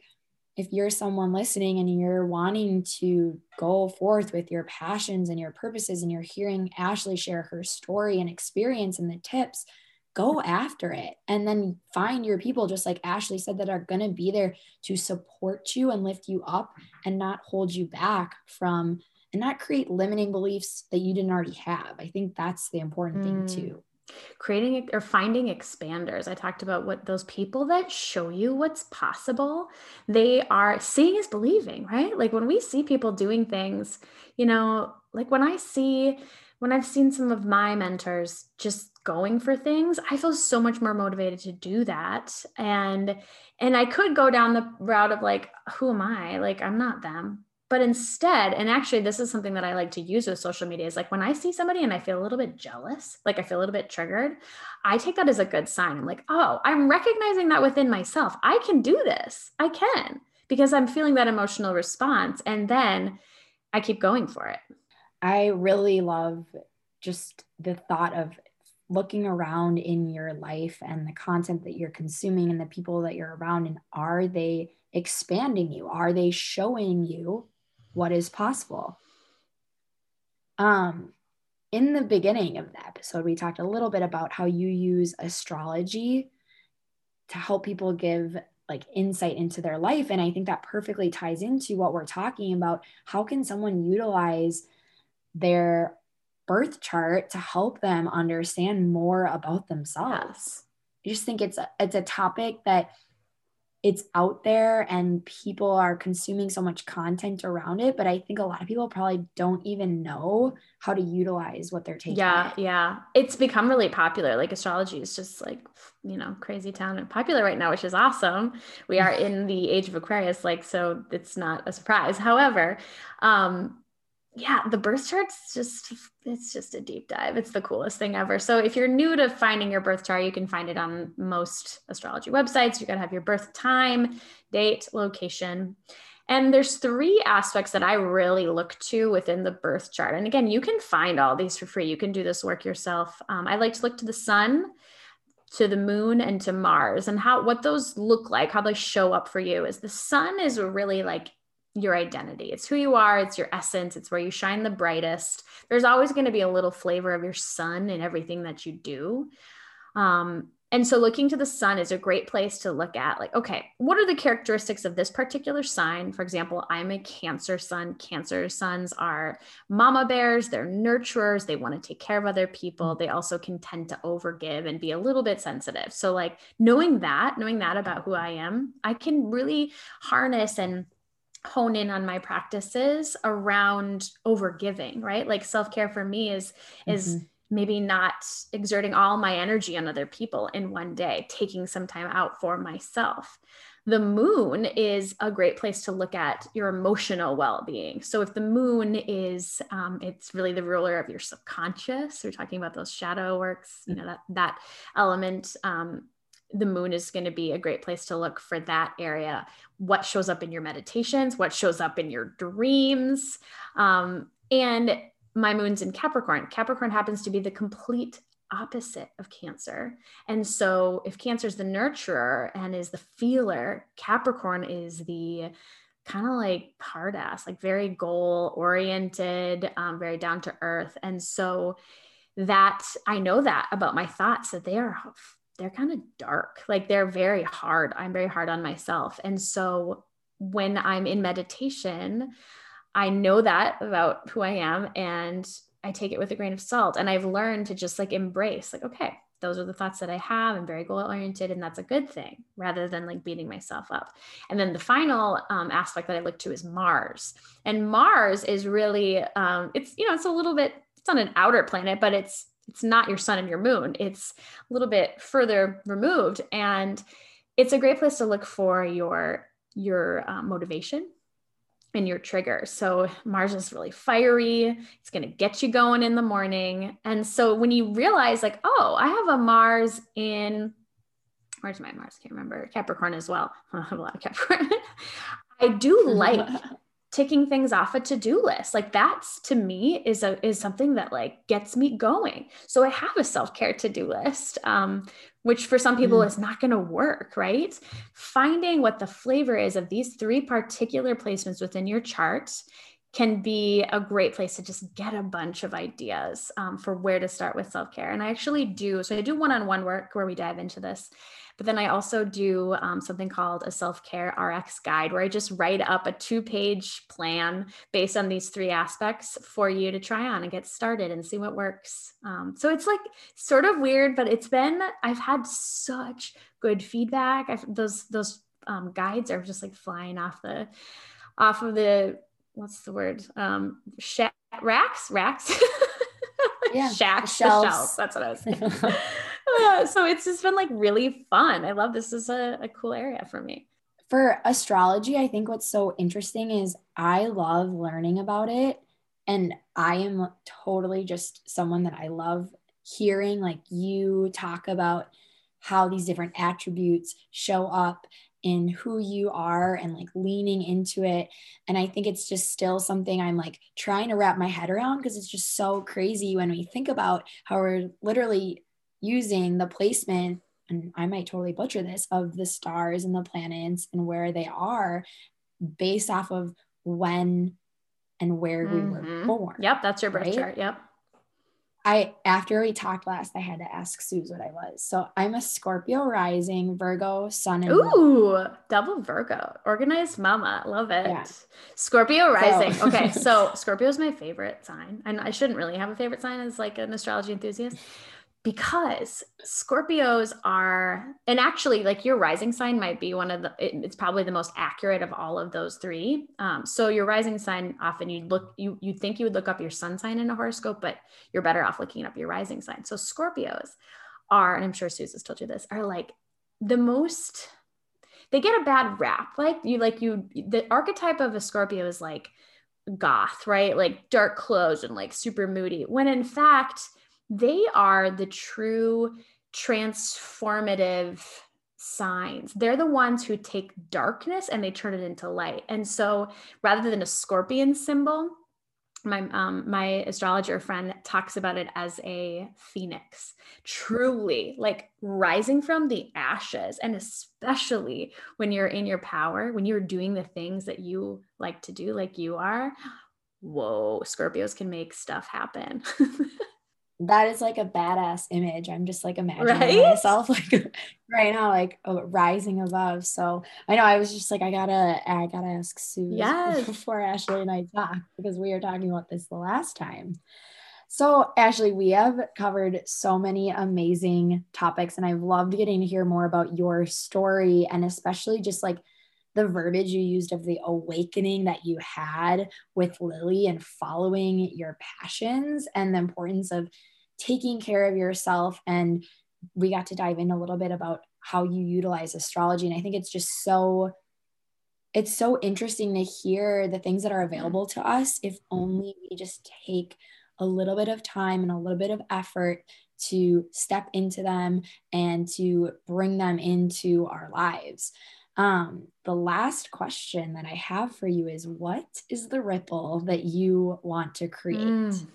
if you're someone listening and you're wanting to go forth with your passions and your purposes and you're hearing Ashley share her story and experience and the tips, go after it and then find your people just like Ashley said that are going to be there to support you and lift you up and not hold you back from and not create limiting beliefs that you didn't already have. I think that's the important mm. thing too
creating or finding expanders. I talked about what those people that show you what's possible, they are seeing is believing, right? Like when we see people doing things, you know, like when I see, when I've seen some of my mentors just going for things, I feel so much more motivated to do that. And, and I could go down the route of like, who am I? Like, I'm not them but instead and actually this is something that i like to use with social media is like when i see somebody and i feel a little bit jealous like i feel a little bit triggered i take that as a good sign. I'm like oh i'm recognizing that within myself. I can do this. I can. Because i'm feeling that emotional response and then i keep going for it.
I really love just the thought of looking around in your life and the content that you're consuming and the people that you're around and are they expanding you? Are they showing you what is possible. Um, in the beginning of the episode, we talked a little bit about how you use astrology to help people give like insight into their life. And I think that perfectly ties into what we're talking about. How can someone utilize their birth chart to help them understand more about themselves? I just think it's a, it's a topic that it's out there and people are consuming so much content around it but i think a lot of people probably don't even know how to utilize what they're taking.
Yeah yeah. It's become really popular. Like astrology is just like you know crazy town and popular right now which is awesome. We are *laughs* in the age of aquarius like so it's not a surprise. However um yeah, the birth chart's just it's just a deep dive. It's the coolest thing ever. So if you're new to finding your birth chart, you can find it on most astrology websites. You got to have your birth time, date, location. And there's three aspects that I really look to within the birth chart. And again, you can find all these for free. You can do this work yourself. Um, I like to look to the sun, to the moon, and to Mars, and how what those look like, how they show up for you. Is the sun is really like your identity. It's who you are, it's your essence, it's where you shine the brightest. There's always going to be a little flavor of your sun in everything that you do. Um, and so looking to the sun is a great place to look at like, okay, what are the characteristics of this particular sign? For example, I'm a Cancer sun. Cancer suns are mama bears, they're nurturers, they want to take care of other people. They also can tend to overgive and be a little bit sensitive. So, like, knowing that, knowing that about who I am, I can really harness and hone in on my practices around overgiving right? Like self-care for me is is mm-hmm. maybe not exerting all my energy on other people in one day taking some time out for myself. The moon is a great place to look at your emotional well-being. So if the moon is um, it's really the ruler of your subconscious we're talking about those shadow works you know that that element um, the moon is going to be a great place to look for that area. What shows up in your meditations, what shows up in your dreams. Um, and my moon's in Capricorn. Capricorn happens to be the complete opposite of Cancer. And so, if Cancer is the nurturer and is the feeler, Capricorn is the kind of like hard ass, like very goal oriented, um, very down to earth. And so, that I know that about my thoughts that they are they're kind of dark. Like they're very hard. I'm very hard on myself. And so when I'm in meditation, I know that about who I am and I take it with a grain of salt. And I've learned to just like embrace, like, okay, those are the thoughts that I have. I'm very goal oriented, and that's a good thing rather than like beating myself up. And then the final um, aspect that I look to is Mars. And Mars is really, um, it's, you know, it's a little bit, it's on an outer planet, but it's it's not your sun and your moon it's a little bit further removed and it's a great place to look for your your uh, motivation and your trigger. So Mars is really fiery. It's going to get you going in the morning. And so when you realize like, oh, I have a Mars in where's my Mars? Can't remember. Capricorn as well. *laughs* I have a lot of Capricorn. *laughs* I do *laughs* like ticking things off a to-do list. Like that's to me is a is something that like gets me going. So i have a self-care to-do list um, which for some people mm. is not going to work right? Finding what the flavor is of these three particular placements within your chart can be a great place to just get a bunch of ideas um, for where to start with self-care. And i actually do so i do one-on-one work where we dive into this but then I also do um, something called a self care RX guide where I just write up a two page plan based on these three aspects for you to try on and get started and see what works. Um, so it's like sort of weird, but it's been, I've had such good feedback. I've, those, those um, guides are just like flying off the, off of the, what's the word? Um, sh- racks, racks. *laughs* yeah, shacks, shelves. shelves. That's what I was *laughs* saying. So it's just been like really fun. I love this is a, a cool area for me.
For astrology, I think what's so interesting is I love learning about it. And I am totally just someone that I love hearing like you talk about how these different attributes show up in who you are and like leaning into it. And I think it's just still something I'm like trying to wrap my head around because it's just so crazy when we think about how we're literally using the placement and I might totally butcher this of the stars and the planets and where they are based off of when and where mm-hmm. we were mm-hmm. born.
Yep, that's your birth right? chart. Yep.
I after we talked last, I had to ask Suze what I was. So I'm a Scorpio rising, Virgo, Sun, and
Ooh, double Virgo, organized mama, love it. Yeah. Scorpio rising. So. okay, *laughs* so Scorpio is my favorite sign, and I shouldn't really have a favorite sign as like an astrology enthusiast, because Scorpios are, and actually, like your rising sign might be one of the, it, it's probably the most accurate of all of those three. Um, so your rising sign, often you look, you you think you would look up your sun sign in a horoscope, but you're better off looking up your rising sign. So Scorpios are, and I'm sure has told you this, are like the most, they get a bad rap. Like you, like you, the archetype of a Scorpio is like goth, right? Like dark clothes and like super moody. When in fact, they are the true transformative signs. They're the ones who take darkness and they turn it into light. And so rather than a scorpion symbol, my um, my astrologer friend talks about it as a phoenix truly like rising from the ashes and especially when you're in your power when you're doing the things that you like to do like you are whoa scorpios can make stuff happen *laughs*
that is like a badass image. I'm just like imagining right? myself *laughs* like right now, like oh, rising above. So I know I was just like, I gotta, I gotta ask Sue *laughs* yes. before Ashley and I talk because we were talking about this the last time. So Ashley, we have covered so many amazing topics, and I've loved getting to hear more about your story and especially just like the verbiage you used of the awakening that you had with Lily and following your passions and the importance of taking care of yourself. And we got to dive in a little bit about how you utilize astrology. And I think it's just so it's so interesting to hear the things that are available to us if only we just take a little bit of time and a little bit of effort to step into them and to bring them into our lives. Um, the last question that I have for you is what is the ripple that you want to create? Mm.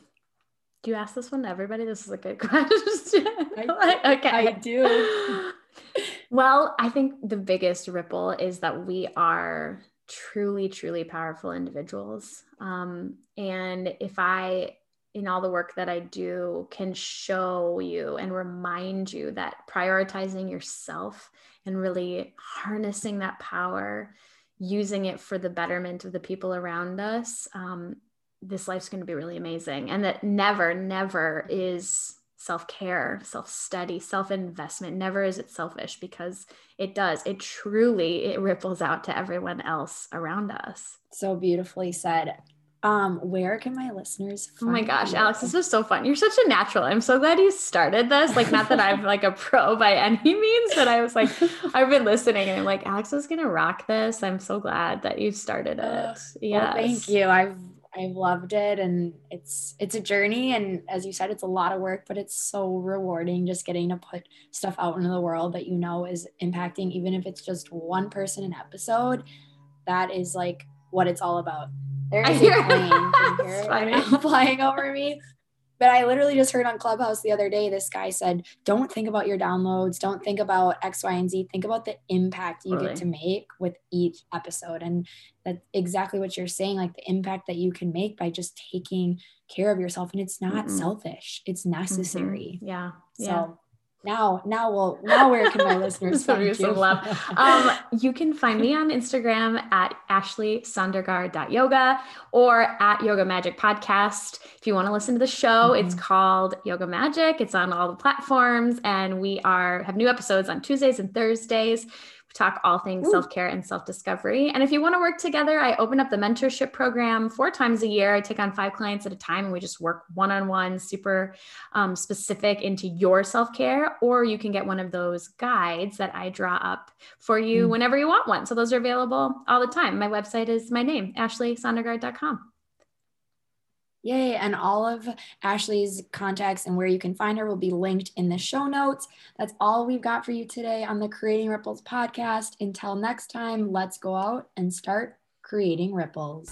Do you ask this one to everybody? This is a good *laughs* question.
I, *laughs* okay. I do. *laughs*
well, I think the biggest ripple is that we are truly, truly powerful individuals. Um, and if I in all the work that I do can show you and remind you that prioritizing yourself and really harnessing that power, using it for the betterment of the people around us, um, this life's going to be really amazing. And that never, never is self care, self study, self investment. Never is it selfish because it does. It truly it ripples out to everyone else around us.
So beautifully said. Um, where can my listeners
Oh my gosh, Alex, this is so fun. You're such a natural. I'm so glad you started this. Like, not that I'm *laughs* like a pro by any means, but I was like, *laughs* I've been listening and I'm like, Alex is gonna rock this. I'm so glad that you started it.
Yeah. Well, thank you. I've I've loved it and it's it's a journey and as you said it's a lot of work but it's so rewarding just getting to put stuff out into the world that you know is impacting even if it's just one person an episode that is like what it's all about there's a plane *laughs* *laughs* flying over me. But I literally just heard on Clubhouse the other day, this guy said, Don't think about your downloads. Don't think about X, Y, and Z. Think about the impact you get to make with each episode. And that's exactly what you're saying like the impact that you can make by just taking care of yourself. And it's not mm-hmm. selfish, it's necessary.
Mm-hmm. Yeah.
So yeah now now we'll now where can my *laughs* listeners find you? Some love. *laughs*
Um, you can find me on Instagram at ashleysandergaard.yoga or at Yoga Magic Podcast. If you want to listen to the show, mm-hmm. it's called Yoga Magic. It's on all the platforms, and we are have new episodes on Tuesdays and Thursdays. We talk all things self care and self discovery. And if you want to work together, I open up the mentorship program four times a year. I take on five clients at a time and we just work one on one, super um, specific into your self care. Or you can get one of those guides that I draw up for you mm. whenever you want one. So those are available all the time. My website is my name, ashleysandergaard.com.
Yay. And all of Ashley's contacts and where you can find her will be linked in the show notes. That's all we've got for you today on the Creating Ripples podcast. Until next time, let's go out and start creating ripples.